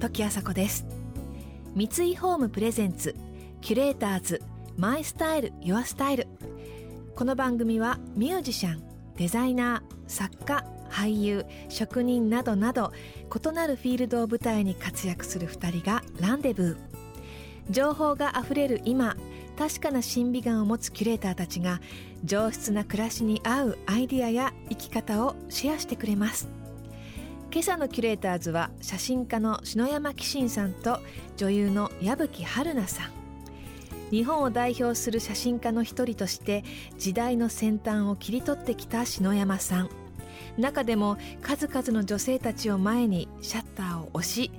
時あさこです。三井ホームプレゼンツキュレーターズマイスタイルユアスタイル。この番組はミュージシャンデザイナー作家俳優職人などなど異なるフィールドを舞台に活躍する2人がランデブー。情報があふれる今確かな審美眼を持つキュレーターたちが上質な暮らしに合うアイディアや生き方をシェアしてくれます。今朝のキュレーターズは写真家の篠山紀信さんと女優の矢吹春奈さん。日本を代表する写真家の一人として時代の先端を切り取ってきた篠山さん。中でも数々の女性たちを前にシャッターを押し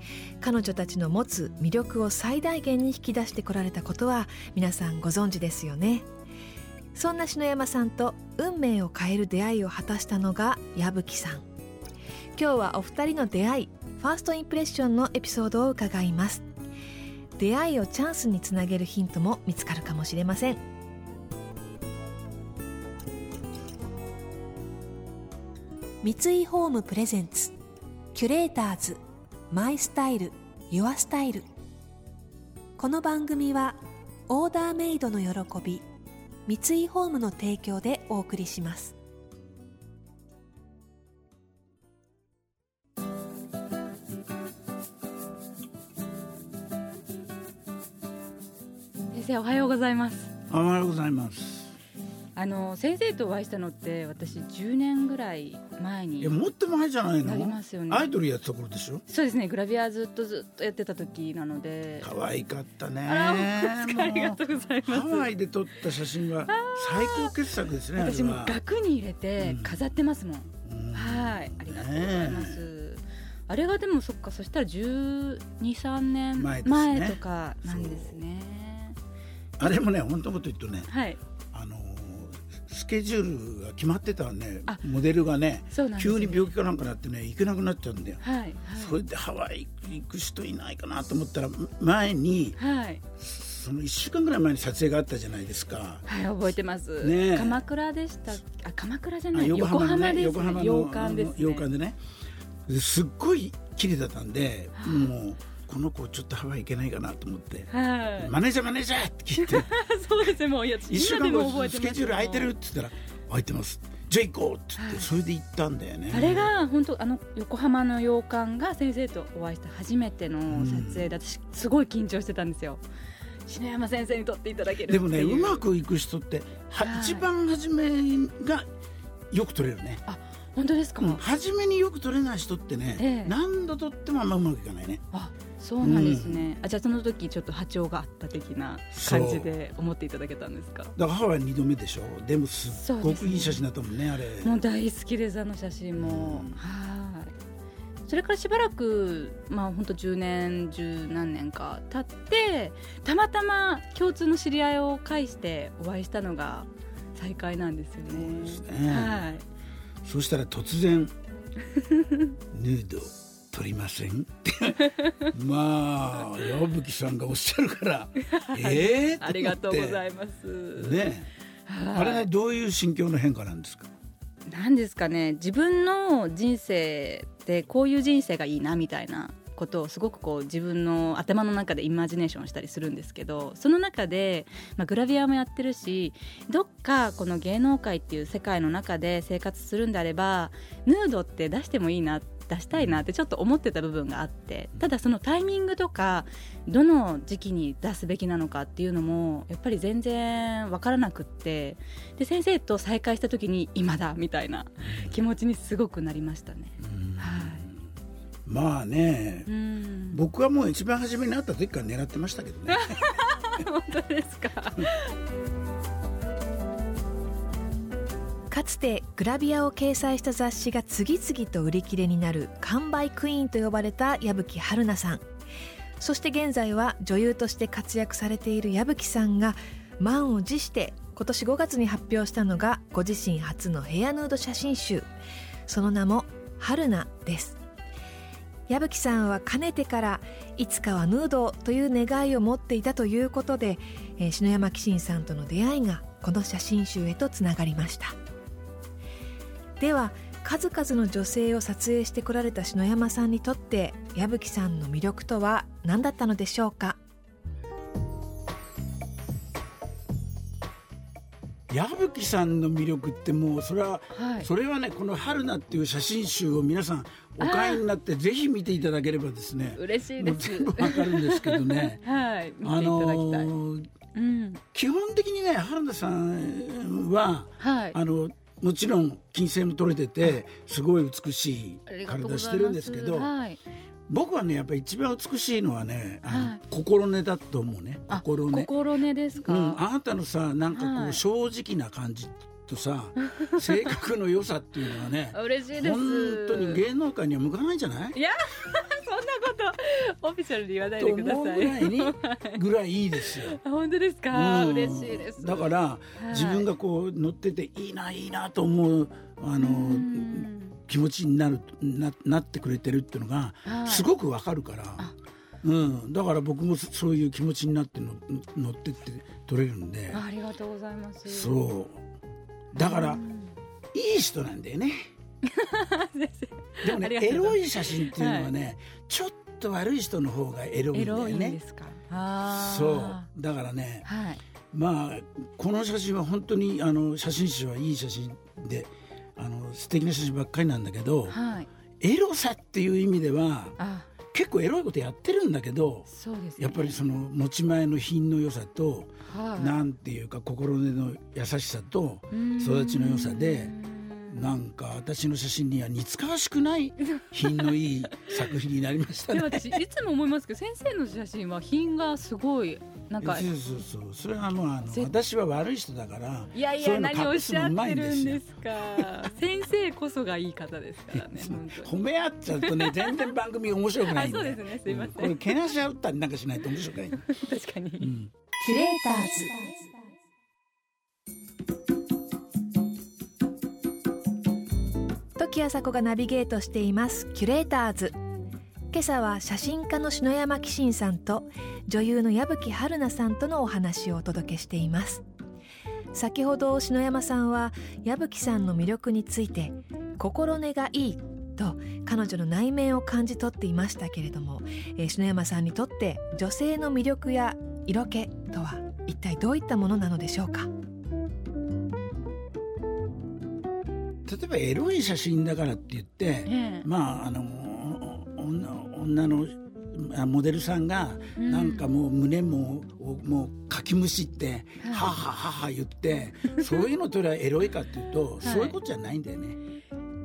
彼女たちの持つ魅力を最大限に引き出してこられたことは皆さんご存知ですよね。そんな篠山さんと運命を変える出会いを果たしたのが矢吹さん。今日はお二人の出会いファーストインプレッションのエピソードを伺います。出会いをチャンスにつなげるヒントも見つかるかもしれません。三井ホームプレゼンツキュレーターズマイスタイルユアスタイル。この番組はオーダーメイドの喜び三井ホームの提供でお送りします。先生おはようございます。おはようございます。あの先生とお会いしたのって私10年ぐらい前にいやもっと前じゃないの？なりますよね。アイドルやってた頃でしょ？そうですね。グラビアずっとずっとやってた時なので。可愛かったね。あありがとうございます。ハワイで撮った写真は最高傑作ですね私も額に入れてうん。飾ってますもん、うん。はい。ありがとうございます、あれがでもそっかそしたら1 2 3年前とかなんですね。あれもね本当のこと言うとねはい。あのースケジュールが決まってたわねあモデルがねそうなんですよ急に病気かなんかなってね行けなくなっちゃうんだよ、はいはい。それでハワイ行く人いないかなと思ったら前にはい。その1週間ぐらい前に撮影があったじゃないですか。はい覚えてます、ねえ。鎌倉でしたあ鎌倉じゃあない横横浜のねです横浜の洋館です、ね、洋館でね。ですっごい綺麗だったんでもうこの子ちょっとハワイ行けないかなと思ってはい。マネージャーマネージャーって聞いて そうですねもういや一週今で間後も覚えてますスケジュール空いてるって言ったら空いてますじゃあ行こうって言ってはい。それで行ったんだよね。あれが本当あの横浜の洋館が先生とお会いした初めての撮影で私すごい緊張してたんですよ。篠山先生に撮っていただけるでもねうまくいく人ってははい。一番初めがよく撮れるね。本当ですか、うん。初めによく撮れない人ってね、ええ。何度撮ってもあんまうまくいかないね。あそうなんですね、あじゃあその時ちょっと波長があった的な感じで思っていただけたんですか？だからハワイ2度目でしょ。でもすっごくいい写真だったもんねあれ。もう大好きですあの写真も、うんはい。それからしばらくまあ本当10年十何年か経ってたまたま共通の知り合いを介してお会いしたのが再会なんですよね。ね。はい。そしたら突然「ヌード撮りません?」って。まあ矢吹さんがおっしゃるから。ええ？ありがとうございいます。ね。あれはどういう心境の変化なんですか？何ですかね。自分の人生ってこういう人生がいいなみたいなことをすごくこう自分の頭の中でイマジネーションしたりするんですけどその中で、まあ、グラビアもやってるしどっかこの芸能界っていう世界の中で生活するんであればヌードって出してもいいな出したいなってちょっと思ってた部分があってただそのタイミングとかどの時期に出すべきなのかっていうのもやっぱり全然分からなくってで先生と再会した時に今だみたいな気持ちにすごくなりましたね。はい。まあねうん。僕はもう一番初めに会った時から狙ってましたけどね。本当ですか？かつてグラビアを掲載した雑誌が次々と売り切れになる完売クイーンと呼ばれた矢吹春奈さん。そして現在は女優として活躍されている矢吹さんが満を持して今年5月に発表したのがご自身初のヘアヌード写真集。その名も「春菜」です。矢吹さんはかねてからいつかはヌードという願いを持っていたということで、えー篠山紀信さんとの出会いがこの写真集へとつながりました。では数々の女性を撮影してこられた篠山さんにとって矢吹さんの魅力とは何だったのでしょうか？矢吹さんの魅力ってもうそれは、はい。それはねこの「春菜」っていう写真集を皆さんお買いになってぜひ見ていただければですね。嬉しいもうです全部わかるんですけどね。はい。見ていただきたい、あのーうん。基本的にね春菜さんははい。あのもちろん金星も取れててすごい美しい体してるんですけどはい、僕はねやっぱり一番美しいのはねはい。心根だと思うね。あ心根。心根ですか、うん、あなたのさなんかこう、はい。正直な感じとさ 性格の良さっていうのはね嬉しいです。本当に芸能界には向かないんじゃない？いやことオフィシャルで言わないでくださいぐらいにぐらいいいですよ。本当ですか、うん嬉しいですだから、い自分がこう乗ってていいないいなと思うあのう気持ちになるななってくれてるっていうのがすごくわかるから、うん、だから僕もそういう気持ちになっての乗ってって取れるんであありがとうございますそうだからいい人なんだよね でもあねエロい写真っていうのはね、ちょっと悪い人の方がエロいんだよエロいんでねそう。だからねはい。まあこの写真は本当にあの写真集はいい写真であの素敵な写真ばっかりなんだけどはい。エロさっていう意味ではあ。結構エロいことやってるんだけどね、やっぱりその持ち前の品の良さとはい。なんていうか心根の優しさとうん。育ちの良さでなんか私の写真には似つかわしくない品のいい作品になりましたね。私いつも思いますけど先生の写真は品がすごいなんかそうそうそう。それはもうあのぜ私は悪い人だからいやいそういうのや何をおっしゃっていんですよるんですか先生こそがいい方ですからね褒め合っちゃうとね全然番組面白くないんで。あそうですねすいません。これけなし合ったりなんかしないと面白くない、確かに、うん、キュレーターズ時あさこがナビゲートしていますキュレーターズ。今朝は写真家の篠山紀信さんと女優の矢吹春奈さんとのお話をお届けしています。先ほど篠山さんは矢吹さんの魅力について心根がいいと彼女の内面を感じ取っていましたけれども、えー篠山さんにとって女性の魅力や色気とは一体どういったものなのでしょうか？例えばエロい写真だからって言って、ええ。まああの女女のあモデルさんがうん。なんかもう胸ももうかきむしってはい「はははは」言ってそういうのとりゃエロいかっていうと、い。そういうことじゃないんだよね。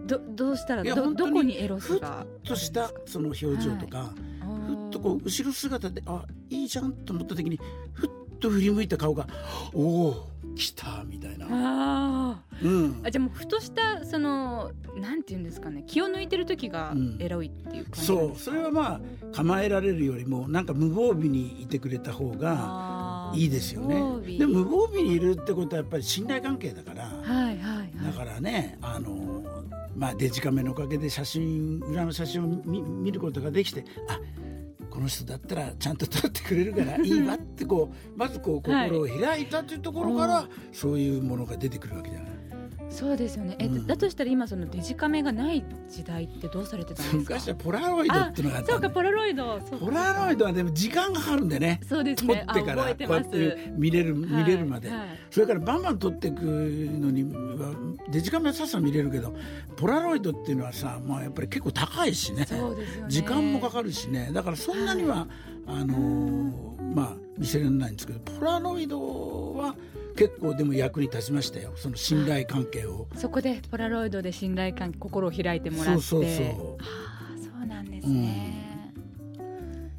どどうしたらどいや本当にどこにエロスがふっとしたその表情とか、ふっとこう後ろ姿であいいじゃんと思った時にふっと振り向いた顔が「おお来た」みたいな。あうん。ーあじゃあもうふとしたそのなんていうんですかね気を抜いてる時がうん。エロいっていう感じなんそうそれはまあ構えられるよりもなんか無防備にいてくれた方がいいですよね。でも無防備にいるってことはやっぱり信頼関係だから、はいはいはい。だからねあのまあデジカメのおかげで写真裏の写真を見見ることができてあこの人だったらちゃんと撮ってくれるからいいわってこうまずこう心を開いたというところから、はそういうものが出てくるわけじゃない。そうですよね。え、うん。だとしたら今そのデジカメがない時代ってどうされてたんですか？昔はポラロイドっていうのがあったんだよそうかポラロイド。ポラロイドはでも時間がかかるんでね。そうです撮っねてからこうやって見れる見れるまで、はい。はいそれからバンバン撮っていくのにはデジカメはさっさと見れるけどポラロイドっていうのはさ、まあ、やっぱり結構高いしね。そうですよね。時間もかかるしね。だからそんなには、あのーまあ見せられないんですけどポラロイドは結構でも役に立ちましたよ。その信頼関係を。そこでポラロイドで信頼関係心を開いてもらって。そうそうそう。ああそうなんですね、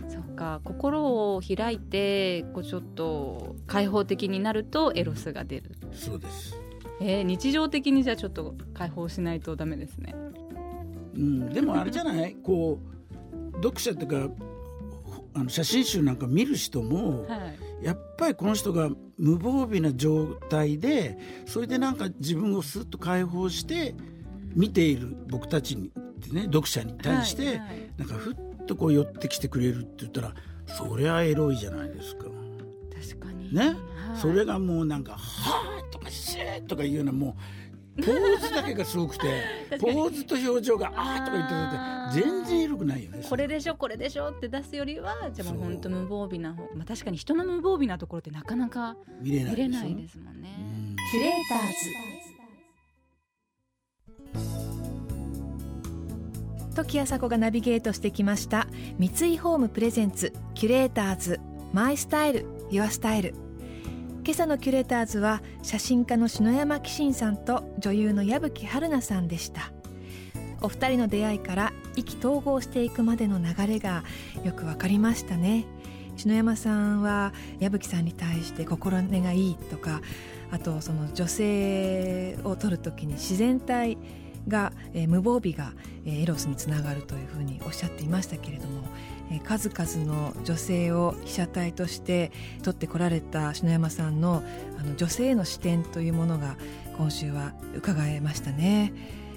そっか心を開いてこうちょっと開放的になるとエロスが出る。そうです。えー、日常的にじゃあちょっと開放しないとダメですね。うん、でもあれじゃない？こう読者っていうかあの写真集なんか見る人も、はいやっぱりこの人が無防備な状態でそれでなんか自分をスッと解放して見ている僕たちにね読者に対して、なんかふっとこう寄ってきてくれるって言ったらそりゃエロいじゃないですか。確かに。ね、はい。それがもうなんか「はあ」とか「せー」とかいうようなもポーズだけがすごくて ポーズと表情があーとか言ってて全然緩くないよねこれでしょこれでしょって出すよりはじゃあもう本当無防備な方。まあ確かに人の無防備なところってなかなか見れないですもんね。うん。キュレーターズ。時あさこがナビゲートしてきました三井ホームプレゼンツキュレーターズマイスタイルユアスタイル今朝のキュレーターズは写真家の篠山紀信さんと女優の矢吹春奈さんでした。お二人の出会いから意気投合していくまでの流れがよくわかりましたね。篠山さんは矢吹さんに対して心根がいいとかあとその女性を撮るときに自然体が、えー無防備が、えーエロスにつながるというふうにおっしゃっていましたけれども、数々の女性を被写体として撮ってこられた篠山さんのあの女性への視点というものが今週は伺えましたね。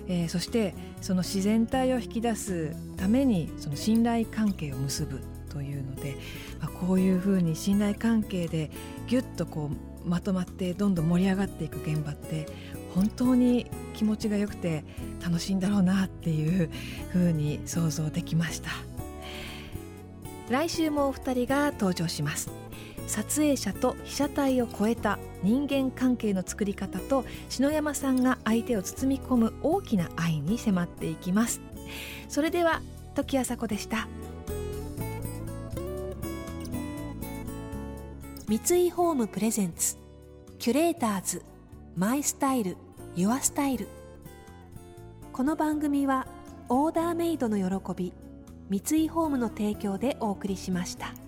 えーそしてその自然体を引き出すためにその信頼関係を結ぶというので、まあ、こういうふうに信頼関係でギュッとこうまとまってどんどん盛り上がっていく現場って本当に気持ちが良くて楽しいんだろうなっていうふうに想像できました来週もお二人が登場します。撮影者と被写体を超えた人間関係の作り方と篠山さんが相手を包み込む大きな愛に迫っていきます。それでは時あさこでした。三井ホームプレゼンツキュレーターズマイスタイルユアスタイル。この番組はオーダーメイドの喜び三井ホームの提供でお送りしました。